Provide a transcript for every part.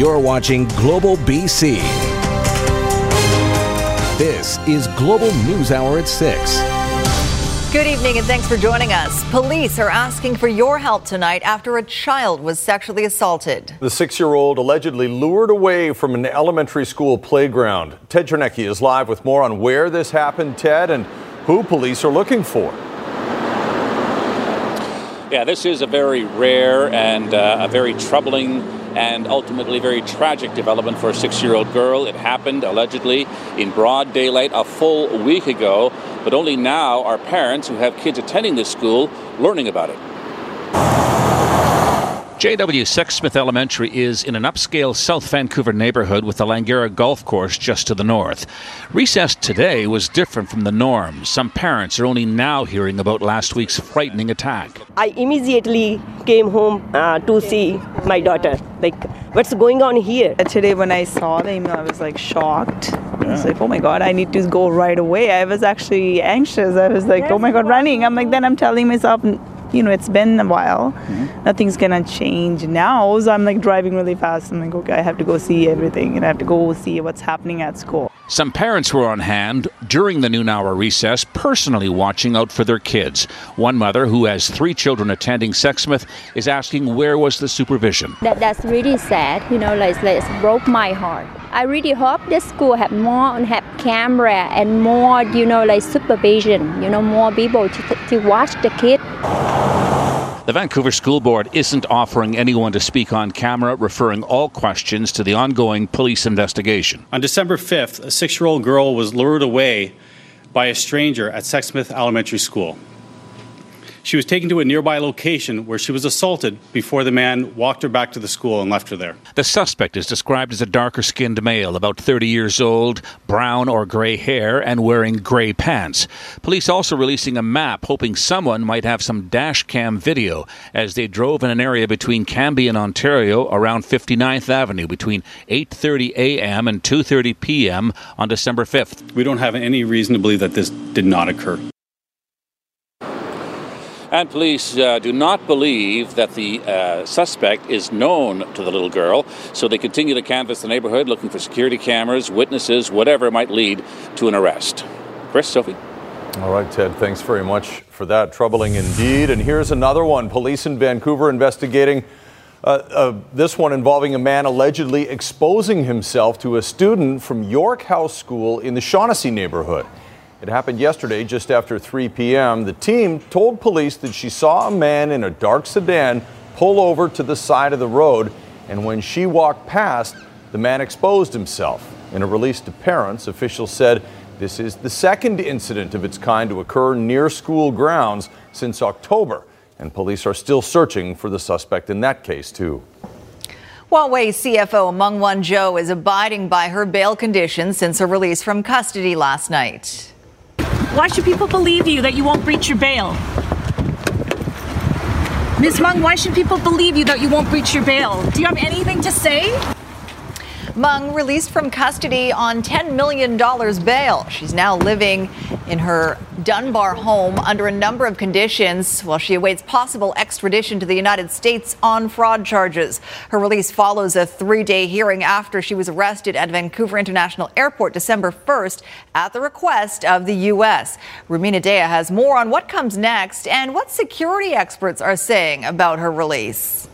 You're watching Global BC. This is Global News Hour at 6. Good evening and thanks for joining us. Police are asking for your help tonight after a child was sexually assaulted. The six year old allegedly lured away from an elementary school playground. Ted Chernecki is live with more on where this happened, Ted, and who police are looking for. Yeah, this is a very rare and uh, a very troubling and ultimately very tragic development for a six year old girl. It happened allegedly in broad daylight a full week ago, but only now are parents who have kids attending this school learning about it. JW Sexsmith Elementary is in an upscale South Vancouver neighborhood with the Langara Golf Course just to the north. Recess today was different from the norm. Some parents are only now hearing about last week's frightening attack. I immediately came home uh, to see my daughter. Like, what's going on here? Today, when I saw the email, I was like shocked. I was like, oh my God, I need to go right away. I was actually anxious. I was like, oh my God, running. I'm like, then I'm telling myself, you know, it's been a while. Mm-hmm. Nothing's gonna change now. So I'm like driving really fast. I'm like, okay, I have to go see everything and I have to go see what's happening at school. Some parents were on hand during the noon hour recess, personally watching out for their kids. One mother who has three children attending Sexsmith is asking where was the supervision. That, that's really sad, you know, like, like it broke my heart. I really hope the school have more have camera and more, you know, like supervision, you know, more people to, to watch the kid. The Vancouver School Board isn't offering anyone to speak on camera, referring all questions to the ongoing police investigation. On December 5th, a six year old girl was lured away by a stranger at Sexsmith Elementary School. She was taken to a nearby location where she was assaulted before the man walked her back to the school and left her there. The suspect is described as a darker skinned male, about 30 years old, brown or grey hair, and wearing grey pants. Police also releasing a map hoping someone might have some dash cam video as they drove in an area between Cambie and Ontario around 59th Avenue between 8:30 a.m. and 2:30 p.m. on December 5th. We don't have any reason to believe that this did not occur. And police uh, do not believe that the uh, suspect is known to the little girl, so they continue to canvass the neighborhood looking for security cameras, witnesses, whatever might lead to an arrest. Chris, Sophie. All right, Ted, thanks very much for that. Troubling indeed. And here's another one police in Vancouver investigating. Uh, uh this one involving a man allegedly exposing himself to a student from York House School in the Shaughnessy neighborhood. It happened yesterday just after 3 p.m. The team told police that she saw a man in a dark sedan pull over to the side of the road, and when she walked past, the man exposed himself. In a release to parents, officials said this is the second incident of its kind to occur near school grounds since October, and police are still searching for the suspect in that case, too. Huawei CFO Meng Wanzhou is abiding by her bail conditions since her release from custody last night. Why should people believe you that you won't breach your bail? Ms. Meng, why should people believe you that you won't breach your bail? Do you have anything to say? Meng released from custody on $10 million bail. She's now living in her Dunbar home under a number of conditions while she awaits possible extradition to the United States on fraud charges. Her release follows a three day hearing after she was arrested at Vancouver International Airport December 1st at the request of the U.S. Rumina Daya has more on what comes next and what security experts are saying about her release.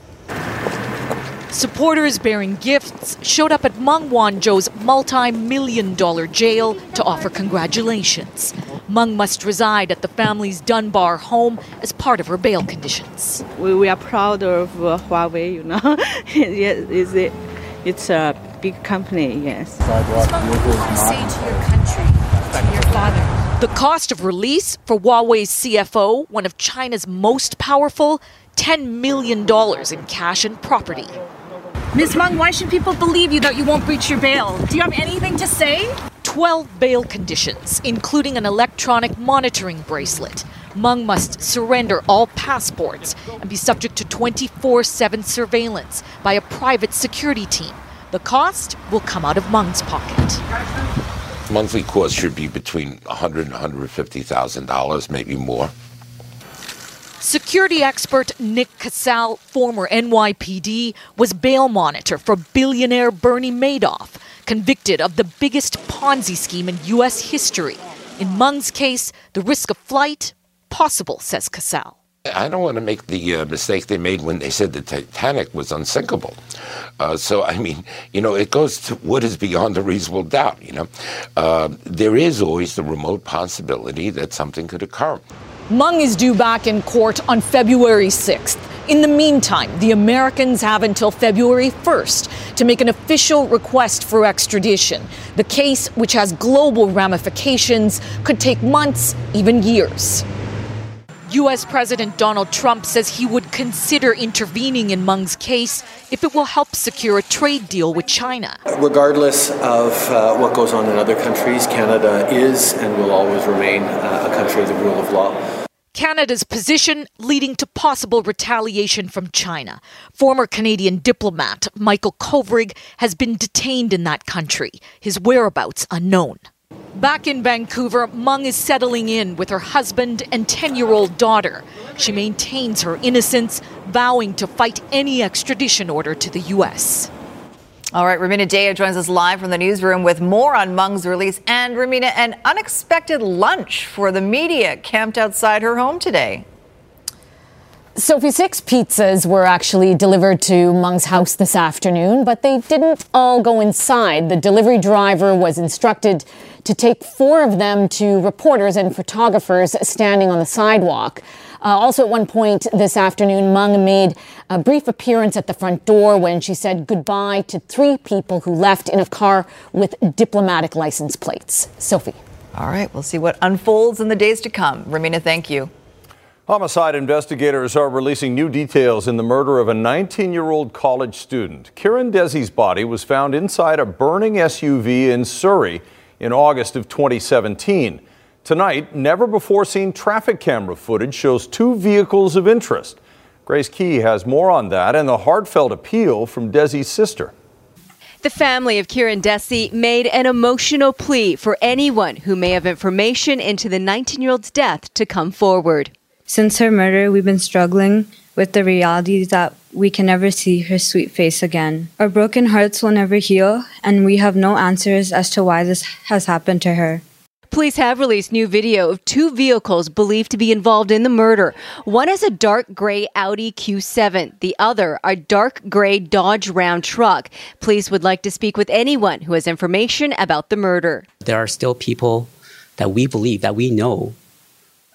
Supporters bearing gifts showed up at Meng Wanzhou's multi million dollar jail to offer congratulations. Meng must reside at the family's Dunbar home as part of her bail conditions. We, we are proud of uh, Huawei, you know. it's, it, it's a big company, yes. What do you say to your country, to your father? The cost of release for Huawei's CFO, one of China's most powerful, $10 million in cash and property. Ms. Meng, why should people believe you that you won't breach your bail? Do you have anything to say? 12 bail conditions, including an electronic monitoring bracelet. Meng must surrender all passports and be subject to 24 7 surveillance by a private security team. The cost will come out of Meng's pocket. Monthly cost should be between 100 and $150,000, maybe more. Security expert Nick Casale, former NYPD, was bail monitor for billionaire Bernie Madoff, convicted of the biggest Ponzi scheme in U.S. history. In Meng's case, the risk of flight possible, says Casale. I don't want to make the uh, mistake they made when they said the Titanic was unsinkable. Uh, so, I mean, you know, it goes to what is beyond a reasonable doubt, you know. Uh, there is always the remote possibility that something could occur. Meng is due back in court on February 6th. In the meantime, the Americans have until February 1st to make an official request for extradition. The case, which has global ramifications, could take months, even years. U.S. President Donald Trump says he would consider intervening in Meng's case if it will help secure a trade deal with China. Regardless of uh, what goes on in other countries, Canada is and will always remain uh, a country of the rule of law. Canada's position leading to possible retaliation from China. Former Canadian diplomat Michael Kovrig has been detained in that country, his whereabouts unknown. Back in Vancouver, Meng is settling in with her husband and 10 year old daughter. She maintains her innocence, vowing to fight any extradition order to the U.S. All right, Rumina Daya joins us live from the newsroom with more on Meng's release. And Rumina, an unexpected lunch for the media camped outside her home today. Sophie, six pizzas were actually delivered to Meng's house this afternoon, but they didn't all go inside. The delivery driver was instructed to take four of them to reporters and photographers standing on the sidewalk. Uh, also, at one point this afternoon, Meng made a brief appearance at the front door when she said goodbye to three people who left in a car with diplomatic license plates. Sophie. All right, we'll see what unfolds in the days to come. Rumina, thank you. Homicide investigators are releasing new details in the murder of a 19 year old college student. Kieran Dhesi's body was found inside a burning SUV in Surrey in August of 2017. Tonight, never before seen traffic camera footage shows two vehicles of interest. Grace Ke has more on that and the heartfelt appeal from Dhesi's sister. The family of Kieran Dhesi made an emotional plea for anyone who may have information into the 19 year old's death to come forward. Since her murder, we've been struggling with the reality that we can never see her sweet face again. Our broken hearts will never heal, and we have no answers as to why this has happened to her. Police have released new video of two vehicles believed to be involved in the murder. One is a dark gray Audi Q7, the other a dark gray Dodge Ram truck. Police would like to speak with anyone who has information about the murder. There are still people that we believe that we know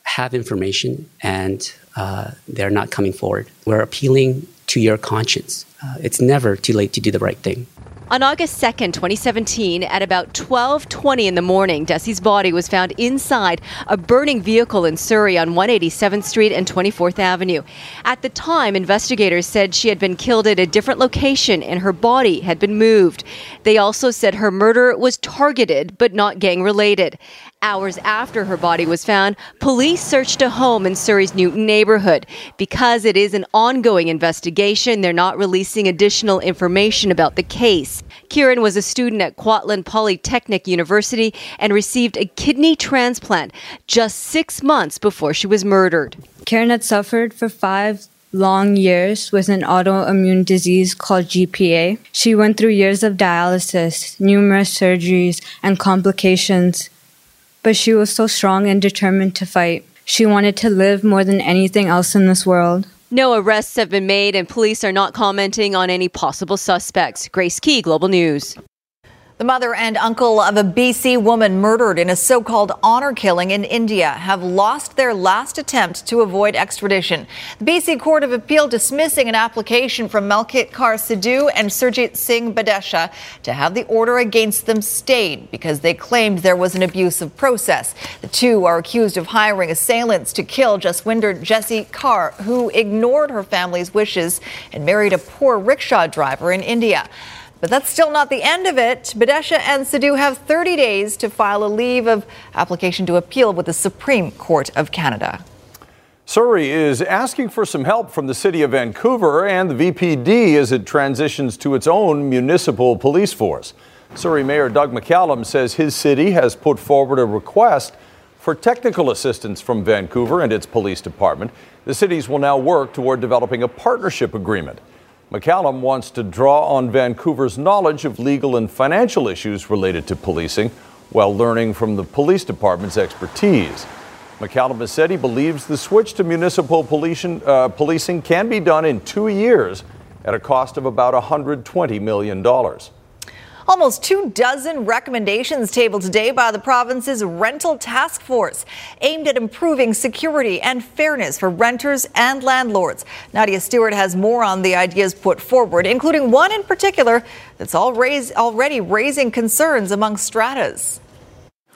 have information and uh, they're not coming forward. We're appealing to your conscience. Uh, it's never too late to do the right thing. On August 2nd, 2017, at about 12:20 in the morning, Dhesi's body was found inside a burning vehicle in Surrey on 187th Street and 24th Avenue. At the time, investigators said she had been killed at a different location and her body had been moved. They also said her murder was targeted but not gang related. Hours after her body was found, police searched a home in Surrey's Newton neighborhood. Because it is an ongoing investigation, they're not releasing additional information about the case. Kieran was a student at Kwantlen Polytechnic University and received a kidney transplant just six months before she was murdered. Kieran had suffered for five long years with an autoimmune disease called GPA. She went through years of dialysis, numerous surgeries, and complications but she was so strong and determined to fight. She wanted to live more than anything else in this world. No arrests have been made, and police are not commenting on any possible suspects. Grace Ke, Global News. The mother and uncle of a BC woman murdered in a so called honor killing in India have lost their last attempt to avoid extradition. The BC Court of Appeal dismissing an application from Malkit Kaur Sidhu and Surjit Singh Badesha to have the order against them stayed because they claimed there was an abusive process. The two are accused of hiring assailants to kill Jaswinder Jassi Kaur, who ignored her family's wishes and married a poor rickshaw driver in India. But that's still not the end of it. Badesha and Sidhu have 30 days to file a leave of application to appeal with the Supreme Court of Canada. Surrey is asking for some help from the City of Vancouver and the VPD as it transitions to its own municipal police force. Surrey Mayor Doug McCallum says his city has put forward a request For technical assistance from Vancouver and its police department, the cities will now work toward developing a partnership agreement. McCallum wants to draw on Vancouver's knowledge of legal and financial issues related to policing while learning from the police department's expertise. McCallum has said he believes the switch to municipal policing, uh, policing can be done in two years at a cost of about $120 million. Almost two dozen recommendations tabled today by the province's rental task force aimed at improving security and fairness for renters and landlords. Nadia Stewart has more on the ideas put forward, including one in particular that's already raising concerns among stratas.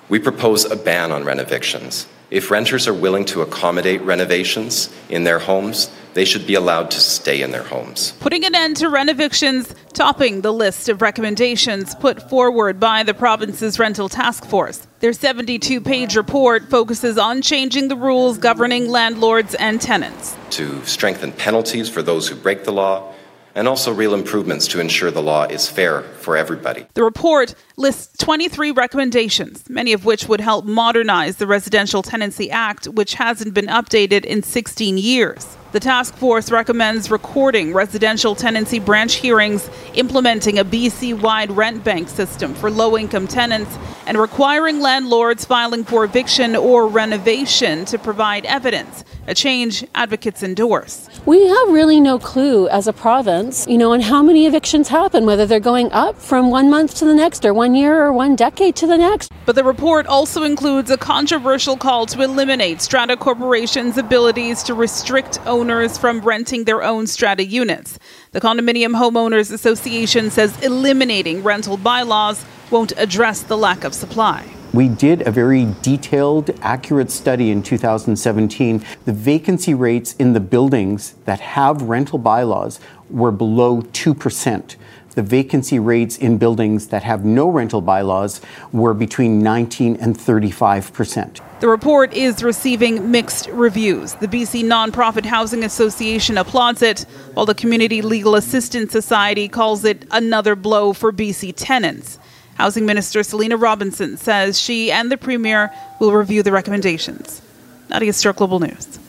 We propose a ban on renovictions. If renters are willing to accommodate renovations in their homes, they should be allowed to stay in their homes. Putting an end to rent evictions, topping the list of recommendations put forward by the province's rental task force. Their 72 page report focuses on changing the rules governing landlords and tenants. To strengthen penalties for those who break the law, and also real improvements to ensure the law is fair for everybody. The report lists 23 recommendations, many of which would help modernize the Residential Tenancy Act, which hasn't been updated in 16 years. The task force recommends recording residential tenancy branch hearings, implementing a BC wide rent bank system for low income tenants, and requiring landlords filing for eviction or renovation to provide evidence, a change advocates endorse. We have really no clue as a province, you know, on how many evictions happen, whether they're going up from one month to the next or one year or one decade to the next. But the report also includes a controversial call to eliminate Strata Corporation's abilities to restrict owners from renting their own Strata units. The Condominium Homeowners Association says eliminating rental bylaws won't address the lack of supply. We did a very detailed, accurate study in 2017. The vacancy rates in the buildings that have rental bylaws were below 2% the vacancy rates in buildings that have no rental bylaws were between 19 and 35 percent. The report is receiving mixed reviews. The BC Nonprofit Housing Association applauds it, while the Community Legal Assistance Society calls it another blow for BC tenants. Housing Minister Selina Robinson says she and the Premier will review the recommendations. Nadia Stewart, Global News.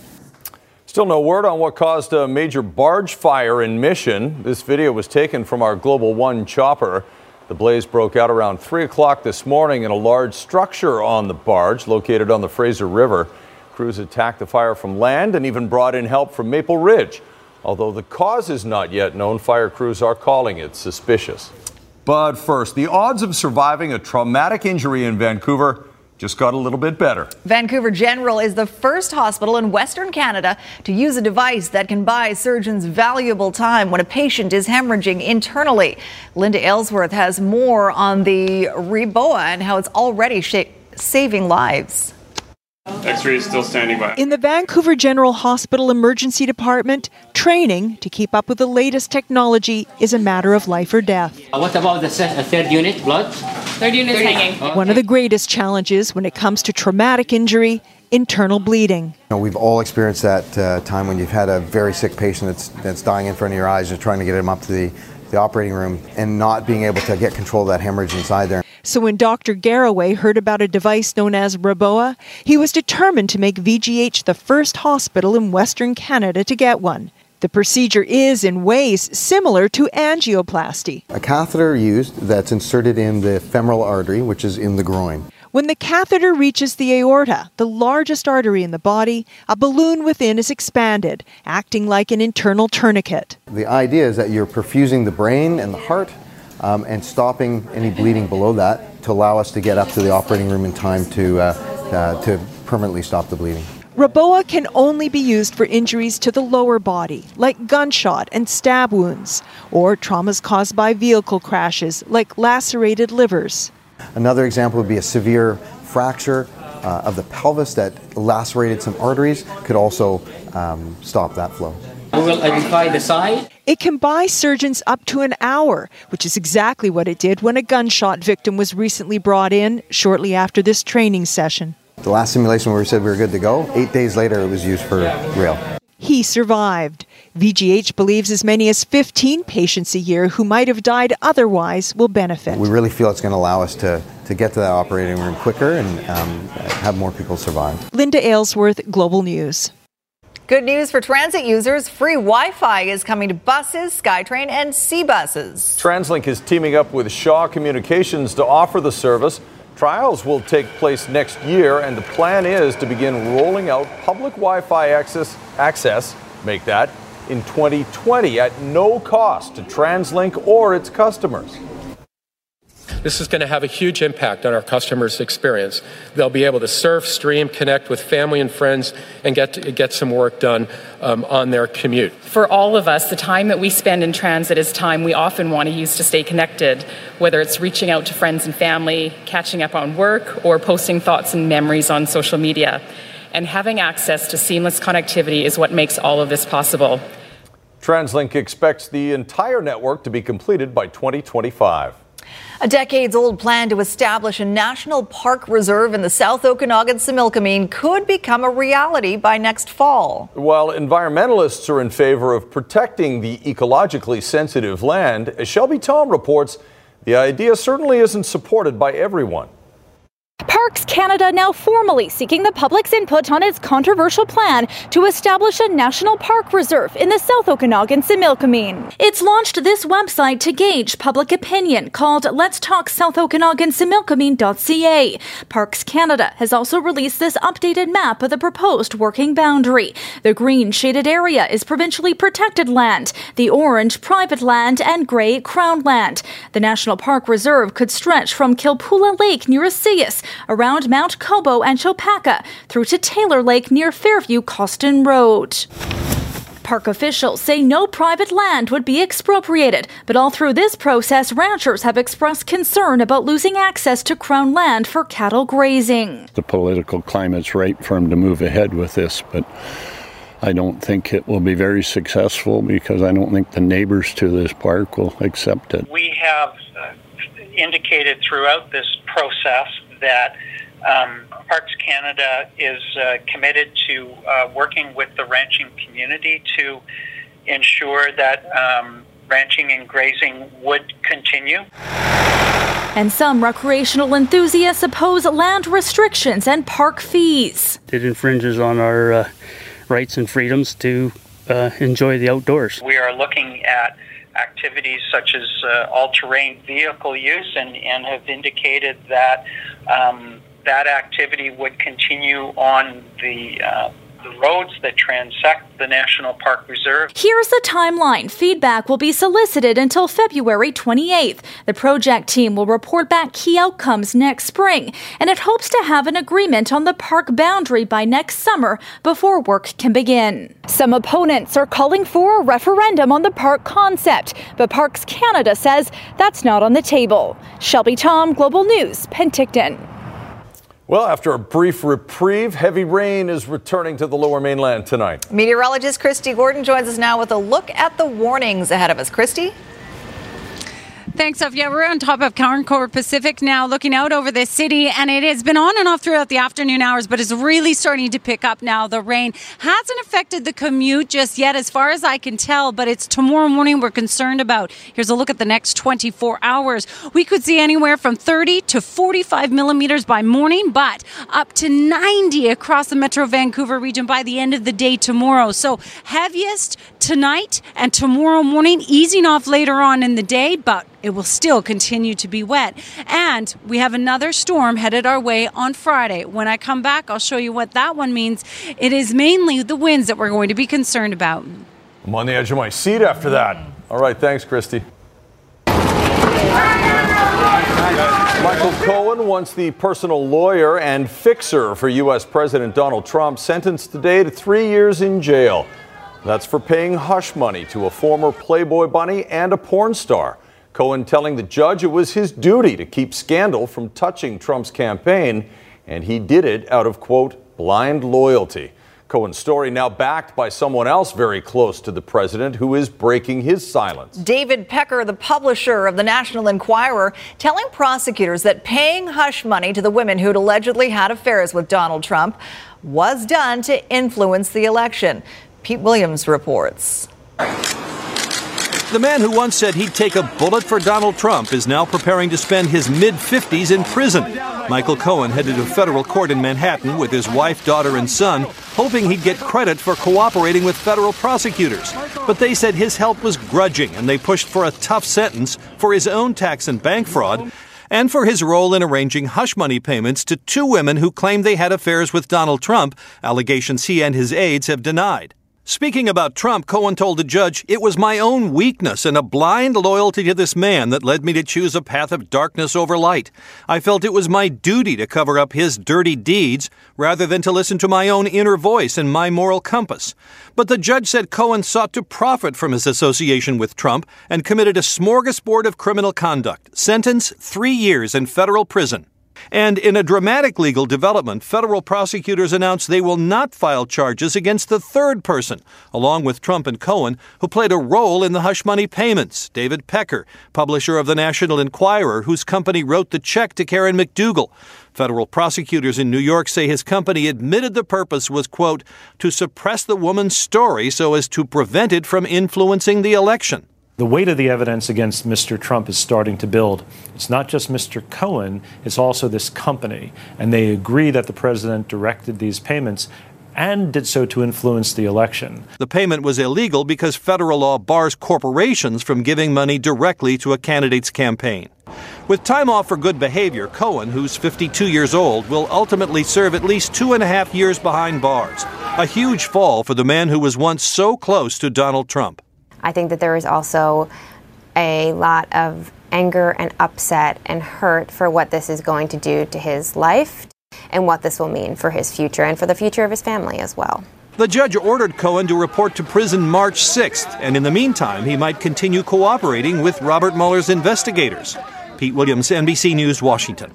Still no word on what caused a major barge fire in Mission. This video was taken from our Global One chopper. The blaze broke out around 3 o'clock this morning in a large structure on the barge located on the Fraser River. Crews attacked the fire from land and even brought in help from Maple Ridge. Although the cause is not yet known, fire crews are calling it suspicious. But first, the odds of surviving a traumatic injury in Vancouver just got a little bit better. Vancouver General is the first hospital in Western Canada to use a device that can buy surgeons valuable time when a patient is hemorrhaging internally. Linda Aylesworth has more on the Reboa and how it's already saving lives. X-ray is still standing by. In the Vancouver General Hospital Emergency Department, training to keep up with the latest technology is a matter of life or death. Uh, what about the se- uh, third unit, blood? Third unit hanging. One of the greatest challenges when it comes to traumatic injury internal bleeding. You know, we've all experienced that uh, time when you've had a very sick patient that's, that's dying in front of your eyes, you're trying to get him up to the, the operating room and not being able to get control of that hemorrhage inside there. So when Dr. Garraway heard about a device known as Reboa, he was determined to make VGH the first hospital in Western Canada to get one. The procedure is, in ways, similar to angioplasty. A catheter used that's inserted in the femoral artery, which is in the groin. When the catheter reaches the aorta, the largest artery in the body, a balloon within is expanded, acting like an internal tourniquet. The idea is that you're perfusing the brain and the heart um, and stopping any bleeding below that to allow us to get up to the operating room in time to, uh, uh, to permanently stop the bleeding. Reboa can only be used for injuries to the lower body, like gunshot and stab wounds, or traumas caused by vehicle crashes, like lacerated livers. Another example would be a severe fracture uh, of the pelvis that lacerated some arteries, could also um, stop that flow. We will identify the side. It can buy surgeons up to an hour, which is exactly what it did when a gunshot victim was recently brought in shortly after this training session. The last simulation where we said we were good to go, eight days later it was used for real. He survived. VGH believes as many as 15 patients a year who might have died otherwise will benefit. We really feel it's going to allow us to, to get to that operating room quicker and um, have more people survive. Linda Aylesworth, Global News. Good news for transit users. Free Wi Fi is coming to buses, SkyTrain, and SeaBuses. TransLink is teaming up with Shaw Communications to offer the service. Trials will take place next year, and the plan is to begin rolling out public Wi Fi access, access, make that, in 2020 at no cost to TransLink or its customers. This is going to have a huge impact on our customers' experience. They'll be able to surf, stream, connect with family and friends, and get to, get some work done um, on their commute. For all of us, the time that we spend in transit is time we often want to use to stay connected, whether it's reaching out to friends and family, catching up on work, or posting thoughts and memories on social media. And having access to seamless connectivity is what makes all of this possible. TransLink expects the entire network to be completed by 2025. A decades old plan to establish a national park reserve in the South Okanagan Similkameen could become a reality by next fall. While environmentalists are in favor of protecting the ecologically sensitive land, as Shelby Thom reports, the idea certainly isn't supported by everyone. Parks Canada now formally seeking the public's input on its controversial plan to establish a national park reserve in the South Okanagan Similkameen. It's launched this website to gauge public opinion called Let's Talk South Okanagan Similkameen.ca. Parks Canada has also released this updated map of the proposed working boundary. The green shaded area is provincially protected land, the orange private land, and grey crown land. The National Park Reserve could stretch from Kilpoola Lake near Osoyoos around Mount Kobau and Chopaka through to Taylor Lake near Fairview Cawston Road. Park officials say no private land would be expropriated, but all through this process, ranchers have expressed concern about losing access to Crown land for cattle grazing. The political climate's right for them to move ahead with this, but I don't think it will be very successful because I don't think the neighbors to this park will accept it. We have uh, indicated throughout this process that um, Parks Canada is uh, committed to uh, working with the ranching community to ensure that um, ranching and grazing would continue. And some recreational enthusiasts oppose land restrictions and park fees. It infringes on our uh, rights and freedoms to uh, enjoy the outdoors. We are looking at activities such as uh, all-terrain vehicle use and, and have indicated that um, that activity would continue on the uh, the roads that transect the National Park Reserve. Here's the timeline. Feedback will be solicited until February 28th. The project team will report back key outcomes next spring, and it hopes to have an agreement on the park boundary by next summer before work can begin. Some opponents are calling for a referendum on the park concept, but Parks Canada says that's not on the table. Shelby Thom, Global News, Penticton. Well, after a brief reprieve, heavy rain is returning to the lower mainland tonight. Meteorologist Kristi Gordon joins us now with a look at the warnings ahead of us. Kristi? Thanks, Sophia. We're on top of Concord Pacific now, looking out over the city, and it has been on and off throughout the afternoon hours, but it's really starting to pick up now. The rain hasn't affected the commute just yet, as far as I can tell, but it's tomorrow morning we're concerned about. Here's a look at the next 24 hours. We could see anywhere from 30 to 45 millimeters by morning, but up to 90 across the Metro Vancouver region by the end of the day tomorrow. So heaviest tonight and tomorrow morning, easing off later on in the day, but it will still continue to be wet. And we have another storm headed our way on Friday. When I come back, I'll show you what that one means. It is mainly the winds that we're going to be concerned about. I'm on the edge of my seat after that. All right, thanks, Kristi. Michael Cohen, once the personal lawyer and fixer for U.S. President Donald Trump, sentenced today to three years in jail. That's for paying hush money to a former Playboy bunny and a porn star. Cohen telling the judge it was his duty to keep scandal from touching Trump's campaign, and he did it out of, quote, blind loyalty. Cohen's story now backed by someone else very close to the president who is breaking his silence. David Pecker, the publisher of the National Enquirer, telling prosecutors that paying hush money to the women who'd allegedly had affairs with Donald Trump was done to influence the election. Pete Williams reports. The man who once said he'd take a bullet for Donald Trump is now preparing to spend his mid 50s in prison. Michael Cohen headed to federal court in Manhattan with his wife, daughter, and son, hoping he'd get credit for cooperating with federal prosecutors. But they said his help was grudging, and they pushed for a tough sentence for his own tax and bank fraud and for his role in arranging hush money payments to two women who claimed they had affairs with Donald Trump, allegations he and his aides have denied. Speaking about Trump, Cohen told the judge, It was my own weakness and a blind loyalty to this man that led me to choose a path of darkness over light. I felt it was my duty to cover up his dirty deeds rather than to listen to my own inner voice and my moral compass. But the judge said Cohen sought to profit from his association with Trump and committed a smorgasbord of criminal conduct. Sentence three years in federal prison. And in a dramatic legal development, federal prosecutors announced they will not file charges against the third person, along with Trump and Cohen, who played a role in the hush money payments David Pecker, publisher of the National Enquirer, whose company wrote the check to Karen McDougal. Federal prosecutors in New York say his company admitted the purpose was, quote, to suppress the woman's story so as to prevent it from influencing the election. The weight of the evidence against Mr. Trump is starting to build. It's not just Mr. Cohen, it's also this company. And they agree that the president directed these payments and did so to influence the election. The payment was illegal because federal law bars corporations from giving money directly to a candidate's campaign. With time off for good behavior, Cohen, who's 52 years old, will ultimately serve at least two and a half years behind bars. A huge fall for the man who was once so close to Donald Trump. I think that there is also a lot of anger and upset and hurt for what this is going to do to his life and what this will mean for his future and for the future of his family as well. The judge ordered Cohen to report to prison March 6th, and in the meantime, he might continue cooperating with Robert Mueller's investigators. Pete Williams, NBC News, Washington.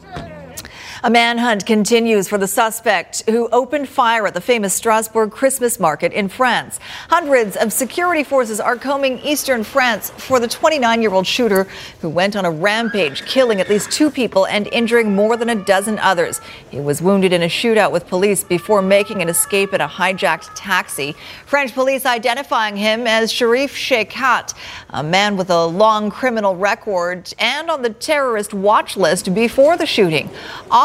A manhunt continues for the suspect who opened fire at the famous Strasbourg Christmas market in France. Hundreds of security forces are combing eastern France for the 29 year old shooter who went on a rampage, killing at least two people and injuring more than a dozen others. He was wounded in a shootout with police before making an escape in a hijacked taxi. French police identifying him as Cherif Chekatt, a man with a long criminal record and on the terrorist watch list before the shooting.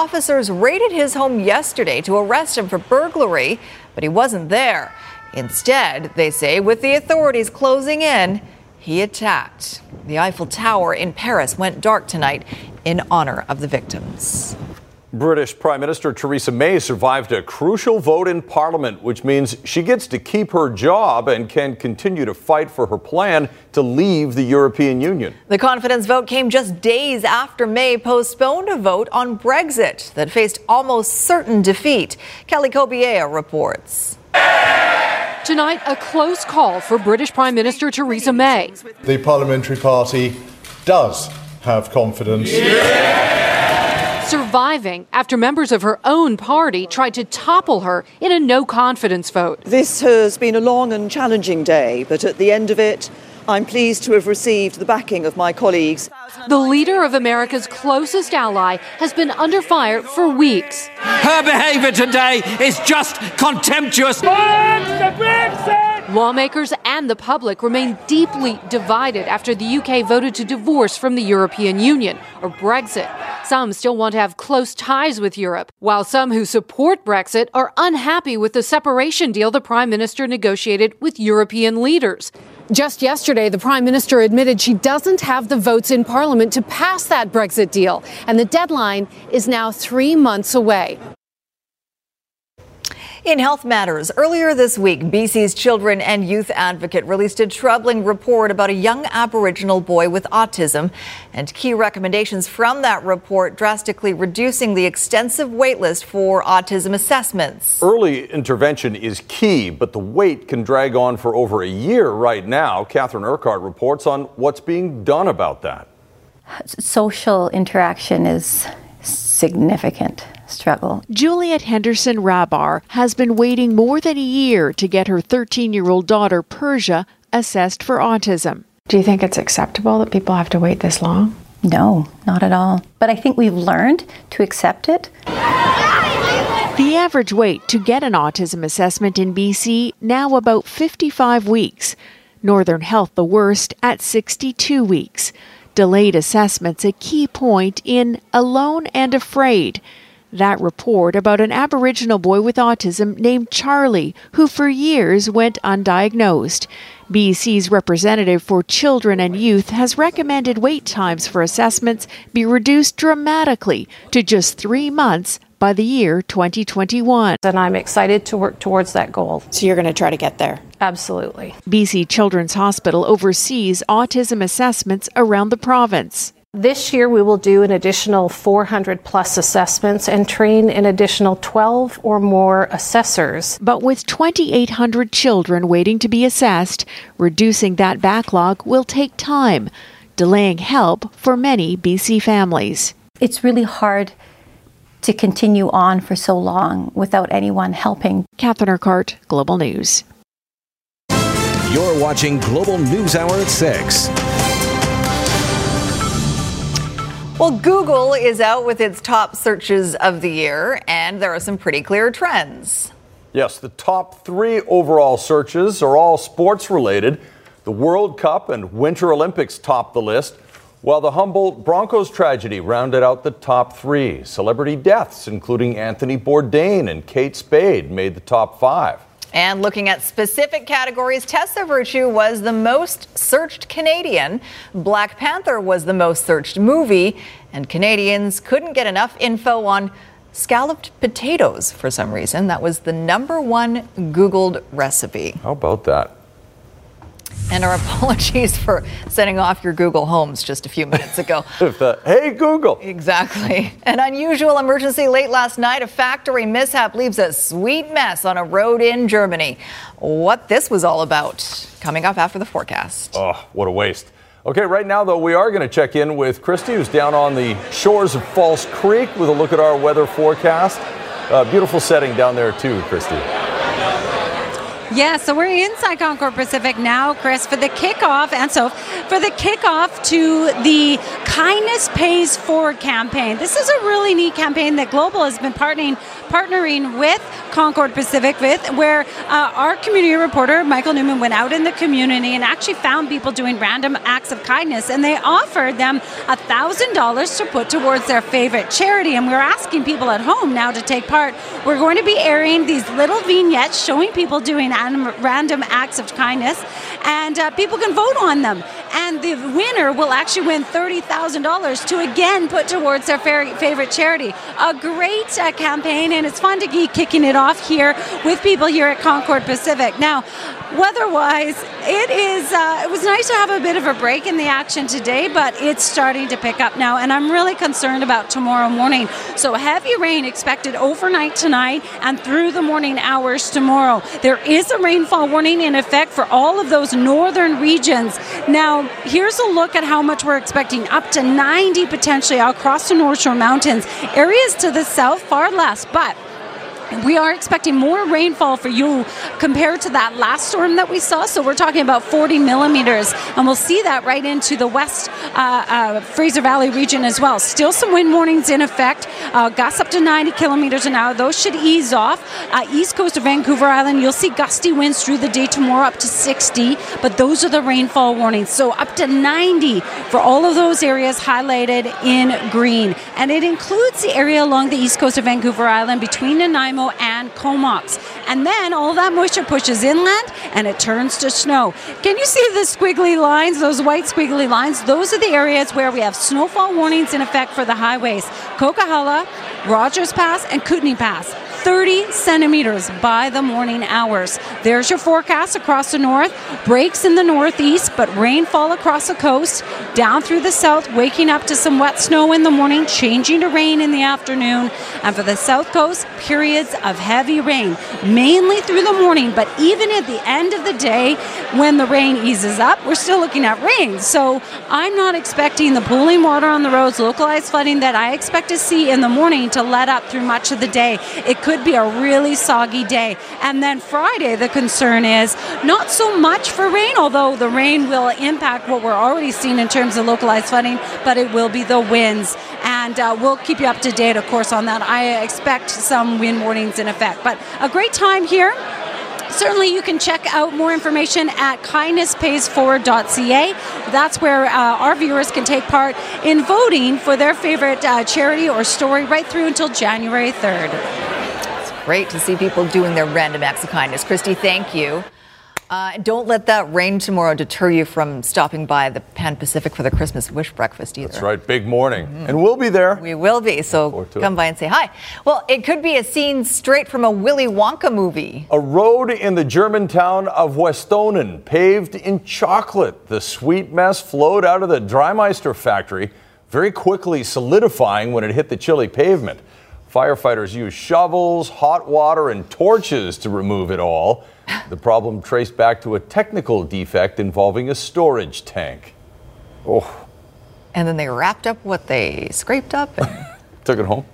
Officers raided his home yesterday to arrest him for burglary, but he wasn't there. Instead, they say, with the authorities closing in, he attacked. The Eiffel Tower in Paris went dark tonight in honor of the victims. British Prime Minister Theresa May survived a crucial vote in Parliament, which means she gets to keep her job and can continue to fight for her plan to leave the European Union. The confidence vote came just days after May postponed a vote on Brexit that faced almost certain defeat. Kelly Cobiella reports. Tonight, a close call for British Prime Minister Theresa May. The Parliamentary Party does have confidence. Yeah surviving after members of her own party tried to topple her in a no confidence vote. This has been a long and challenging day, but at the end of it, I'm pleased to have received the backing of my colleagues. The leader of America's closest ally has been under fire for weeks. Her behavior today is just contemptuous. Lawmakers and the public remain deeply divided after the UK voted to divorce from the European Union, or Brexit. Some still want to have close ties with Europe, while some who support Brexit are unhappy with the separation deal the Prime Minister negotiated with European leaders. Just yesterday, the Prime Minister admitted she doesn't have the votes in Parliament to pass that Brexit deal, and the deadline is now three months away. In health matters, earlier this week, BC's children and youth advocate released a troubling report about a young Aboriginal boy with autism and key recommendations from that report drastically reducing the extensive waitlist for autism assessments. Early intervention is key, but the wait can drag on for over a year right now. Catherine Urquhart reports on what's being done about that. Social interaction is significant struggle. Juliet Henderson Rabar has been waiting more than a year to get her 13 year old daughter, Persia, assessed for autism. Do you think it's acceptable that people have to wait this long? No, not at all. But I think we've learned to accept it. The average wait to get an autism assessment in BC now about 55 weeks. Northern Health the worst at 62 weeks. Delayed assessments a key point in Alone and Afraid. That report about an Aboriginal boy with autism named Charlie, who for years went undiagnosed. BC's representative for children and youth has recommended wait times for assessments be reduced dramatically to just three months by the year 2021. And I'm excited to work towards that goal. So you're going to try to get there? Absolutely. BC Children's Hospital oversees autism assessments around the province. This year, we will do an additional 400 plus assessments and train an additional 12 or more assessors. But with 2,800 children waiting to be assessed, reducing that backlog will take time, delaying help for many BC families. It's really hard to continue on for so long without anyone helping. Catherine Urquhart, Global News. You're watching Global News Hour at 6. Well, Google is out with its top searches of the year, and there are some pretty clear trends. Yes, the top three overall searches are all sports related. The World Cup and Winter Olympics top the list, while the Humboldt Broncos tragedy rounded out the top three. Celebrity deaths, including Anthony Bourdain and Kate Spade, made the top five. And looking at specific categories, Tessa Virtue was the most searched Canadian, Black Panther was the most searched movie, and Canadians couldn't get enough info on scalloped potatoes for some reason. That was the number one Googled recipe. How about that? And our apologies for setting off your Google Homes just a few minutes ago. the, hey, Google. Exactly. An unusual emergency late last night. A factory mishap leaves a sweet mess on a road in Germany. What this was all about, coming up after the forecast. Oh, what a waste. Okay, right now, though, we are going to check in with Kristi, who's down on the shores of False Creek with a look at our weather forecast. Uh, beautiful setting down there, too, Kristi. Yeah, so we're inside Concord Pacific now, Chris, for the kickoff, and so for the kickoff to the Kindness Pays Forward campaign. This is a really neat campaign that Global has been partnering partnering with Concord Pacific with, where uh, our community reporter Michael Newman went out in the community and actually found people doing random acts of kindness, and they offered them a thousand dollars to put towards their favorite charity. And we're asking people at home now to take part. We're going to be airing these little vignettes showing people doing random acts of kindness, and uh, people can vote on them. And the winner will actually win $30,000 to again put towards their favorite charity. A great uh, campaign, and it's fun to be kicking it off here with people here at Concord Pacific. Now, weather-wise, it is. Uh, it was nice to have a bit of a break in the action today, but it's starting to pick up now, and I'm really concerned about tomorrow morning. So heavy rain expected overnight tonight and through the morning hours tomorrow. There is a rainfall warning in effect for all of those northern regions. Now, here's a look at how much we're expecting up to 90 potentially across the North Shore Mountains. Areas to the south, far less, but we are expecting more rainfall for you compared to that last storm that we saw. So we're talking about 40 millimeters, and we'll see that right into the west uh, uh, Fraser Valley region as well. Still some wind warnings in effect, uh, gusts up to 90 kilometers an hour. Those should ease off. Uh, east coast of Vancouver Island, you'll see gusty winds through the day tomorrow up to 60, but those are the rainfall warnings. So up to 90 for all of those areas highlighted in green, and it includes the area along the east coast of Vancouver Island between Nanaimo Nanaimo and Comox. And then all that moisture pushes inland and it turns to snow. Can you see the squiggly lines, those white squiggly lines? Those are the areas where we have snowfall warnings in effect for the highways. Coquihalla, Rogers Pass, and Kootenay Pass. 30 centimeters by the morning hours. There's your forecast across the north. Breaks in the northeast, but rainfall across the coast. Down through the south, waking up to some wet snow in the morning, changing to rain in the afternoon. And for the south coast, periods of heavy rain, mainly through the morning, but even at the end of the day, when the rain eases up, we're still looking at rain. So I'm not expecting the pooling water on the roads, localized flooding that I expect to see in the morning to let up through much of the day. It could be a really soggy day. And then Friday, the concern is not so much for rain, although the rain will impact what we're already seeing in terms of localized flooding, but it will be the winds. And uh, we'll keep you up to date, of course, on that. I expect some wind warnings in effect. But a great time here Certainly, you can check out more information at kindnesspaysforward.ca. That's where uh, our viewers can take part in voting for their favorite uh, charity or story right through until January 3rd. Great to see people doing their random acts of kindness. Kristi, thank you. Uh, don't let that rain tomorrow deter you from stopping by the Pan Pacific for the Christmas wish breakfast either. That's right, big morning. Mm-hmm. And we'll be there. We will be, so come by and say hi. Well, it could be a scene straight from a Willy Wonka movie. A road in the German town of Westönnen, paved in chocolate. The sweet mess flowed out of the Dreimeister factory, very quickly solidifying when it hit the chilly pavement. Firefighters used shovels, hot water, and torches to remove it all. The problem traced back to a technical defect involving a storage tank. Oh. And then they wrapped up what they scraped up and took it home.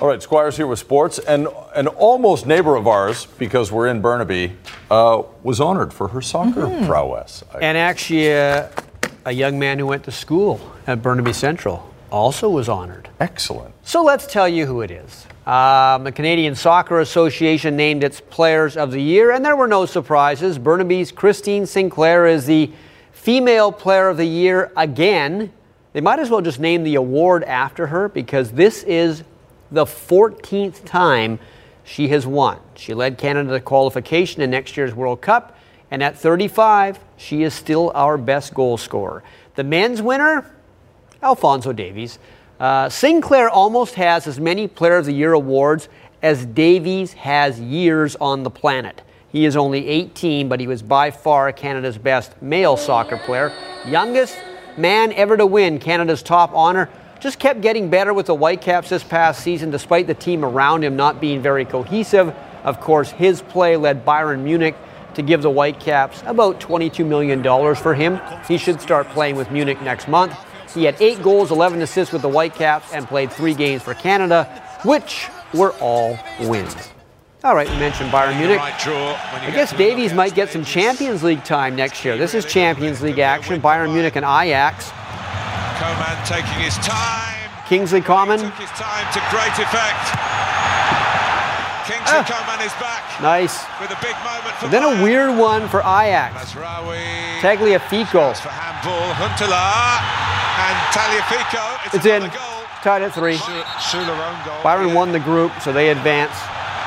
All right, Squire's here with sports, and an almost neighbor of ours, because we're in Burnaby, uh, was honored for her soccer mm-hmm. prowess. And actually, uh, a young man who went to school at Burnaby Central also was honored. Excellent. So let's tell you who it is. Um, the Canadian Soccer Association named its Players of the Year, and there were no surprises. Burnaby's Christine Sinclair is the Female Player of the Year again. They might as well just name the award after her because this is the 14th time she has won. She led Canada to qualification in next year's World Cup, and at 35, she is still our best goal scorer. The men's winner, Alfonso Davies. Uh, Sinclair almost has as many Player of the Year awards as Davies has years on the planet. He is only 18, but he was by far Canada's best male soccer player. Youngest man ever to win Canada's top honor. Just kept getting better with the Whitecaps this past season, despite the team around him not being very cohesive. Of course, his play led Bayern Munich to give the Whitecaps about $22 million for him. He should start playing with Munich next month. He had eight goals, 11 assists with the Whitecaps, and played three games for Canada, which were all wins. All right, we mentioned Bayern Munich. I guess Davies might get some Champions League time next year. This is Champions League action. Bayern Munich and Ajax. Coman taking his time. Kingsley Coman. Took his time to great effect. Kingsley ah. Coman is back. Nice. With a big moment for Then a weird one for Ajax. Tagliafico. For handball, Huntelaar. And Tagliafico, it's, it's in. Tied at three. Bayern won the group, so they advance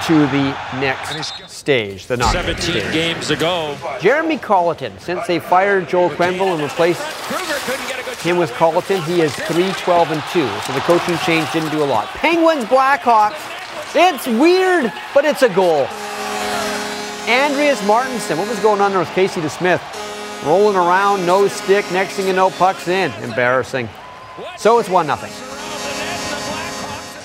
to the next stage, the knockout 17 stage. games ago. Jeremy Colliton, since they fired Joel Quenneville and replaced him with Colliton, he is 3 12 and 2. So the coaching change didn't do a lot. Penguins, Blackhawks. It's weird, but it's a goal. Andreas Martinsen. what was going on there with Casey DeSmith? Rolling around, no stick. Next thing you know, puck's in. Embarrassing. So it's 1 0.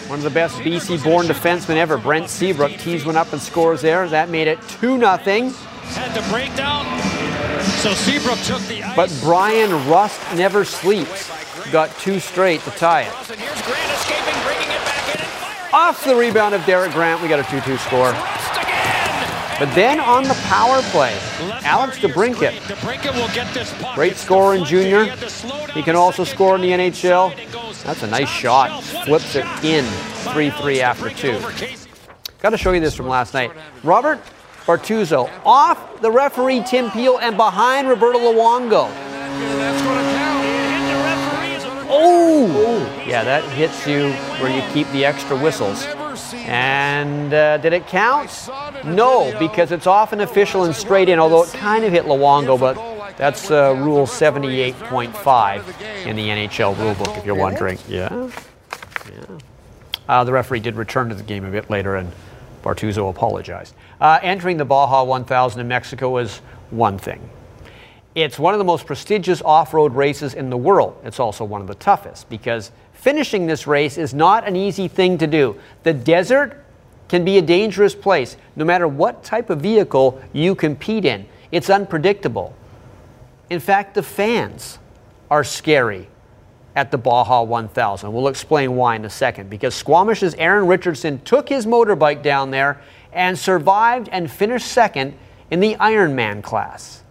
One of the best BC born defensemen ever, Brent Seabrook, tees one up and scores there. That made it 2 0. Had the breakdown. So Seabrook took the ice. But Bryan Rust never sleeps. Got two straight to tie it. Off the rebound of Derek Grant, we got a 2 2 score. But then on the power play, Alex DeBrincat, great scorer in junior. He can also score in the NHL. That's a nice shot. Flips it in 3-3 after two. Got to show you this from last night. Robert Bortuzzo off the referee Tim Peel and behind Roberto Luongo. Oh! Yeah, that hits you where you keep the extra whistles. And uh, did it count? No, because it's often official and straight in, although it kind of hit Luongo, but that's uh, Rule 78.5 in the NHL rulebook, if you're wondering. Yeah. Yeah. Uh, the referee did return to the game a bit later, and Bortuzzo apologized. Uh, entering the Baja 1000 in Mexico is one thing. It's one of the most prestigious off road races in the world. It's also one of the toughest because finishing this race is not an easy thing to do. The desert can be a dangerous place no matter what type of vehicle you compete in. It's unpredictable. In fact, the fans are scary at the Baja 1000. We'll explain why in a second because Squamish's Aaron Richardson took his motorbike down there and survived and finished second in the Ironman class.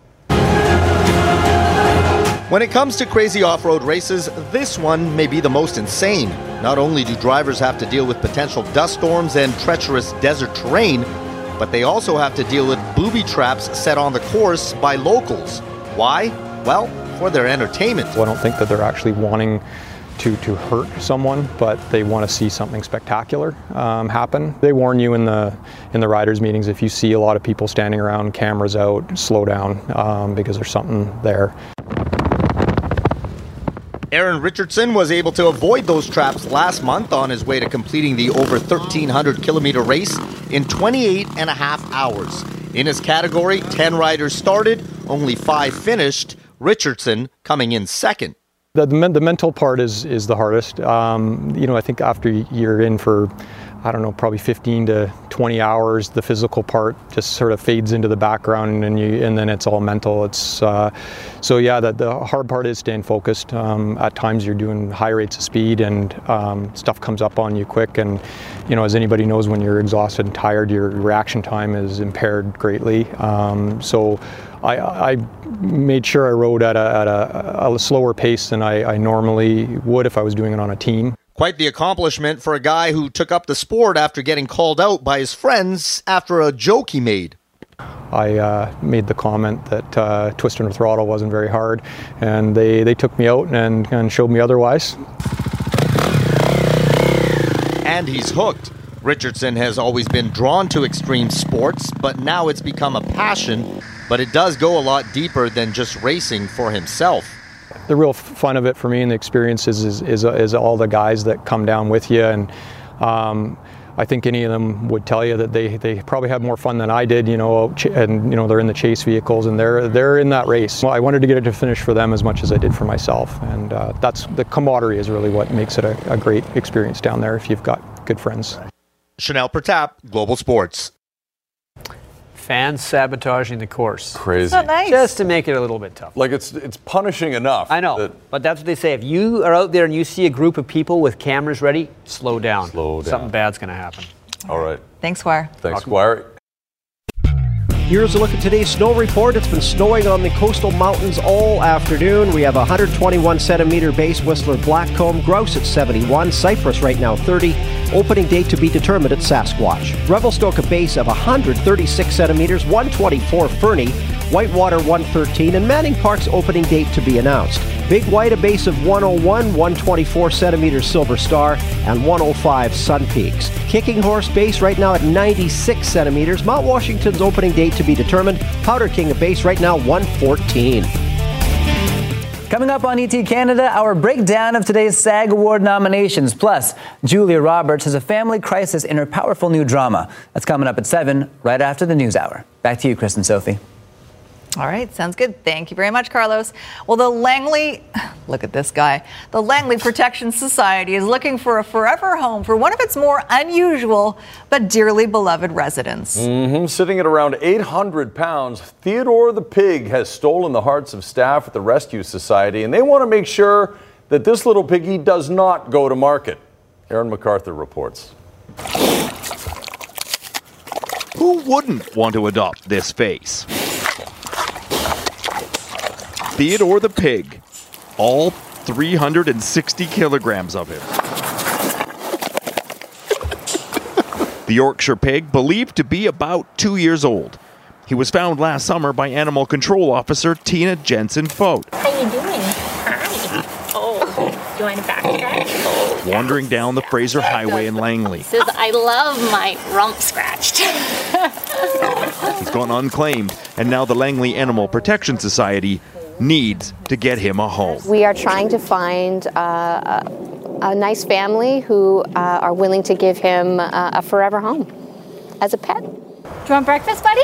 When it comes to crazy off road races, this one may be the most insane. Not only do drivers have to deal with potential dust storms and treacherous desert terrain, but they also have to deal with booby traps set on the course by locals. Why? Well, for their entertainment. I don't think that they're actually wanting to, to hurt someone, but they want to see something spectacular um, happen. They warn you in the in the riders meetings if you see a lot of people standing around, cameras out, slow down um, because there's something there. Aaron Richardson was able to avoid those traps last month on his way to completing the over 1,300 kilometer race in 28 and a half hours. In his category, 10 riders started, only five finished, Richardson coming in second. The, the, the mental part is, is the hardest. Um, you know, I think after you're in for I don't know, probably 15 to 20 hours. The physical part just sort of fades into the background, and you, and then it's all mental. It's uh, so yeah. The, the hard part is staying focused. Um, at times you're doing high rates of speed, and um, stuff comes up on you quick. And you know, as anybody knows, when you're exhausted and tired, your reaction time is impaired greatly. Um, so I, I, made sure I rode at a, at a, a slower pace than I, I normally would if I was doing it on a team. Quite the accomplishment for a guy who took up the sport after getting called out by his friends after a joke he made. I uh, made the comment that uh, twisting the throttle wasn't very hard, and they, they took me out and, and showed me otherwise. And he's hooked. Richardson has always been drawn to extreme sports, but now it's become a passion. But it does go a lot deeper than just racing for himself the real fun of it for me and the experience is, is, is, is all the guys that come down with you. And um, I think any of them would tell you that they, they probably have more fun than I did, you know, and you know they're in the chase vehicles and they're they're in that race. Well, I wanted to get it to finish for them as much as I did for myself, and uh, that's the camaraderie is really what makes it a, a great experience down there if you've got good friends. Chanel Pratap, Global Sports fans sabotaging the course. Crazy. Oh, nice. Just to make it a little bit tough. Like it's it's punishing enough. I know, that- but that's what they say. If you are out there and you see a group of people with cameras ready, slow down. Slow down. Something bad's going to happen. All right. Thanks, Squire. Thanks, Squire. Here's a look at today's snow report. It's been snowing on the coastal mountains all afternoon. We have a 121 centimeter base Whistler Blackcomb, Grouse at 71, Cypress right now 30. Opening date to be determined at Sasquatch. Revelstoke a base of 136 centimeters, 124 Fernie, Whitewater 113, and Manning Park's opening date to be announced. Big White a base of 101, 124 centimeters Silver Star, and 105 Sun Peaks. Kicking Horse base right now at 96 centimeters. Mount Washington's opening date to be determined. Powder King a base right now 114. Coming up on ET Canada, our breakdown of today's SAG Award nominations. Plus, Julia Roberts has a family crisis in her powerful new drama. That's coming up at 7, right after the news hour. Back to you, Chris and Sophie. All right, sounds good. Thank you very much, Carlos. Well, the Langley, look at this guy. The Langley Protection Society is looking for a forever home for one of its more unusual but dearly beloved residents. Mm-hmm. Sitting at around 800 pounds, Theodore the pig has stolen the hearts of staff at the Rescue Society, and they want to make sure that this little piggy does not go to market. Aaron McArthur reports. Who wouldn't want to adopt this face? Theodore the pig, all 360 kilograms of him. The Yorkshire pig, believed to be about two years old. He was found last summer by animal control officer Tina Jensen Fote. How you doing? Hi. Oh, do you want a back scratch? Wandering down the Fraser Highway in Langley. Says I love my rump scratched. He's gone unclaimed, and now the Langley Animal Protection Society needs to get him a home. We are trying to find uh, a, a, nice family who uh, are willing to give him uh, a forever home as a pet. Do you want breakfast, buddy?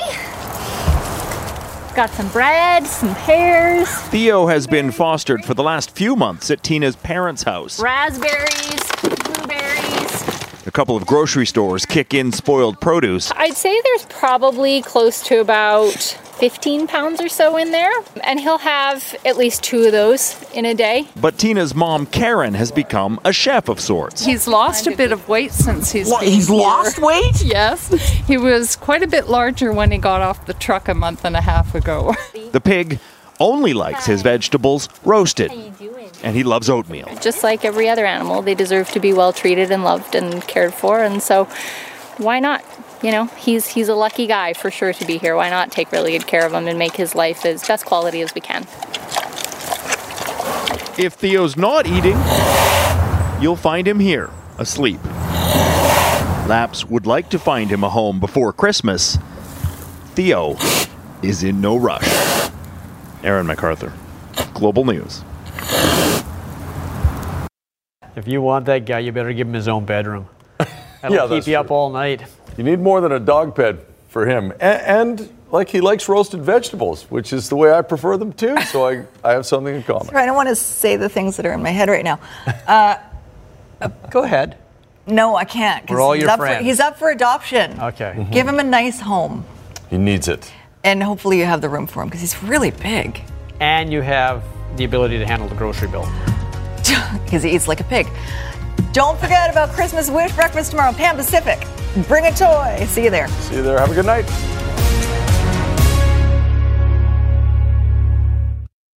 Got some bread, some pears. Theo has been fostered for the last few months at Tina's parents' house. Raspberries, blueberries. A couple of grocery stores kick in spoiled produce. I'd say there's probably close to about 15 pounds or so in there, and he'll have at least two of those in a day. But Tina's mom, Karen, has become a chef of sorts. He's lost a bit of weight since he's What, been he's here. lost weight? Yes. He was quite a bit larger when he got off the truck a month and a half ago. The pig only likes his vegetables roasted, and he loves oatmeal. Just like every other animal, they deserve to be well treated and loved and cared for, and so why not you know, he's he's a lucky guy for sure to be here. Why not take really good care of him and make his life as best quality as we can? If Theo's not eating, you'll find him here, asleep. LAPS would like to find him a home before Christmas. Theo is in no rush. Aaron McArthur, Global News. If you want that guy, you better give him his own bedroom. That'll Yeah, keep that's you up all night. You need more than a dog bed for him. And, and like he likes roasted vegetables, which is the way I prefer them too. So I, I have something in common. I don't want to say the things that are in my head right now. Uh, Go ahead. no, I can't. We're all he's your up friends. For, he's up for adoption. Okay. Give him a nice home, He needs it. and hopefully you have the room for him because he's really big. And you have the ability to handle the grocery bill. Because he eats like a pig. Don't forget about Christmas Wish Breakfast tomorrow, Pan Pacific. Bring a toy. See you there. See you there. Have a good night.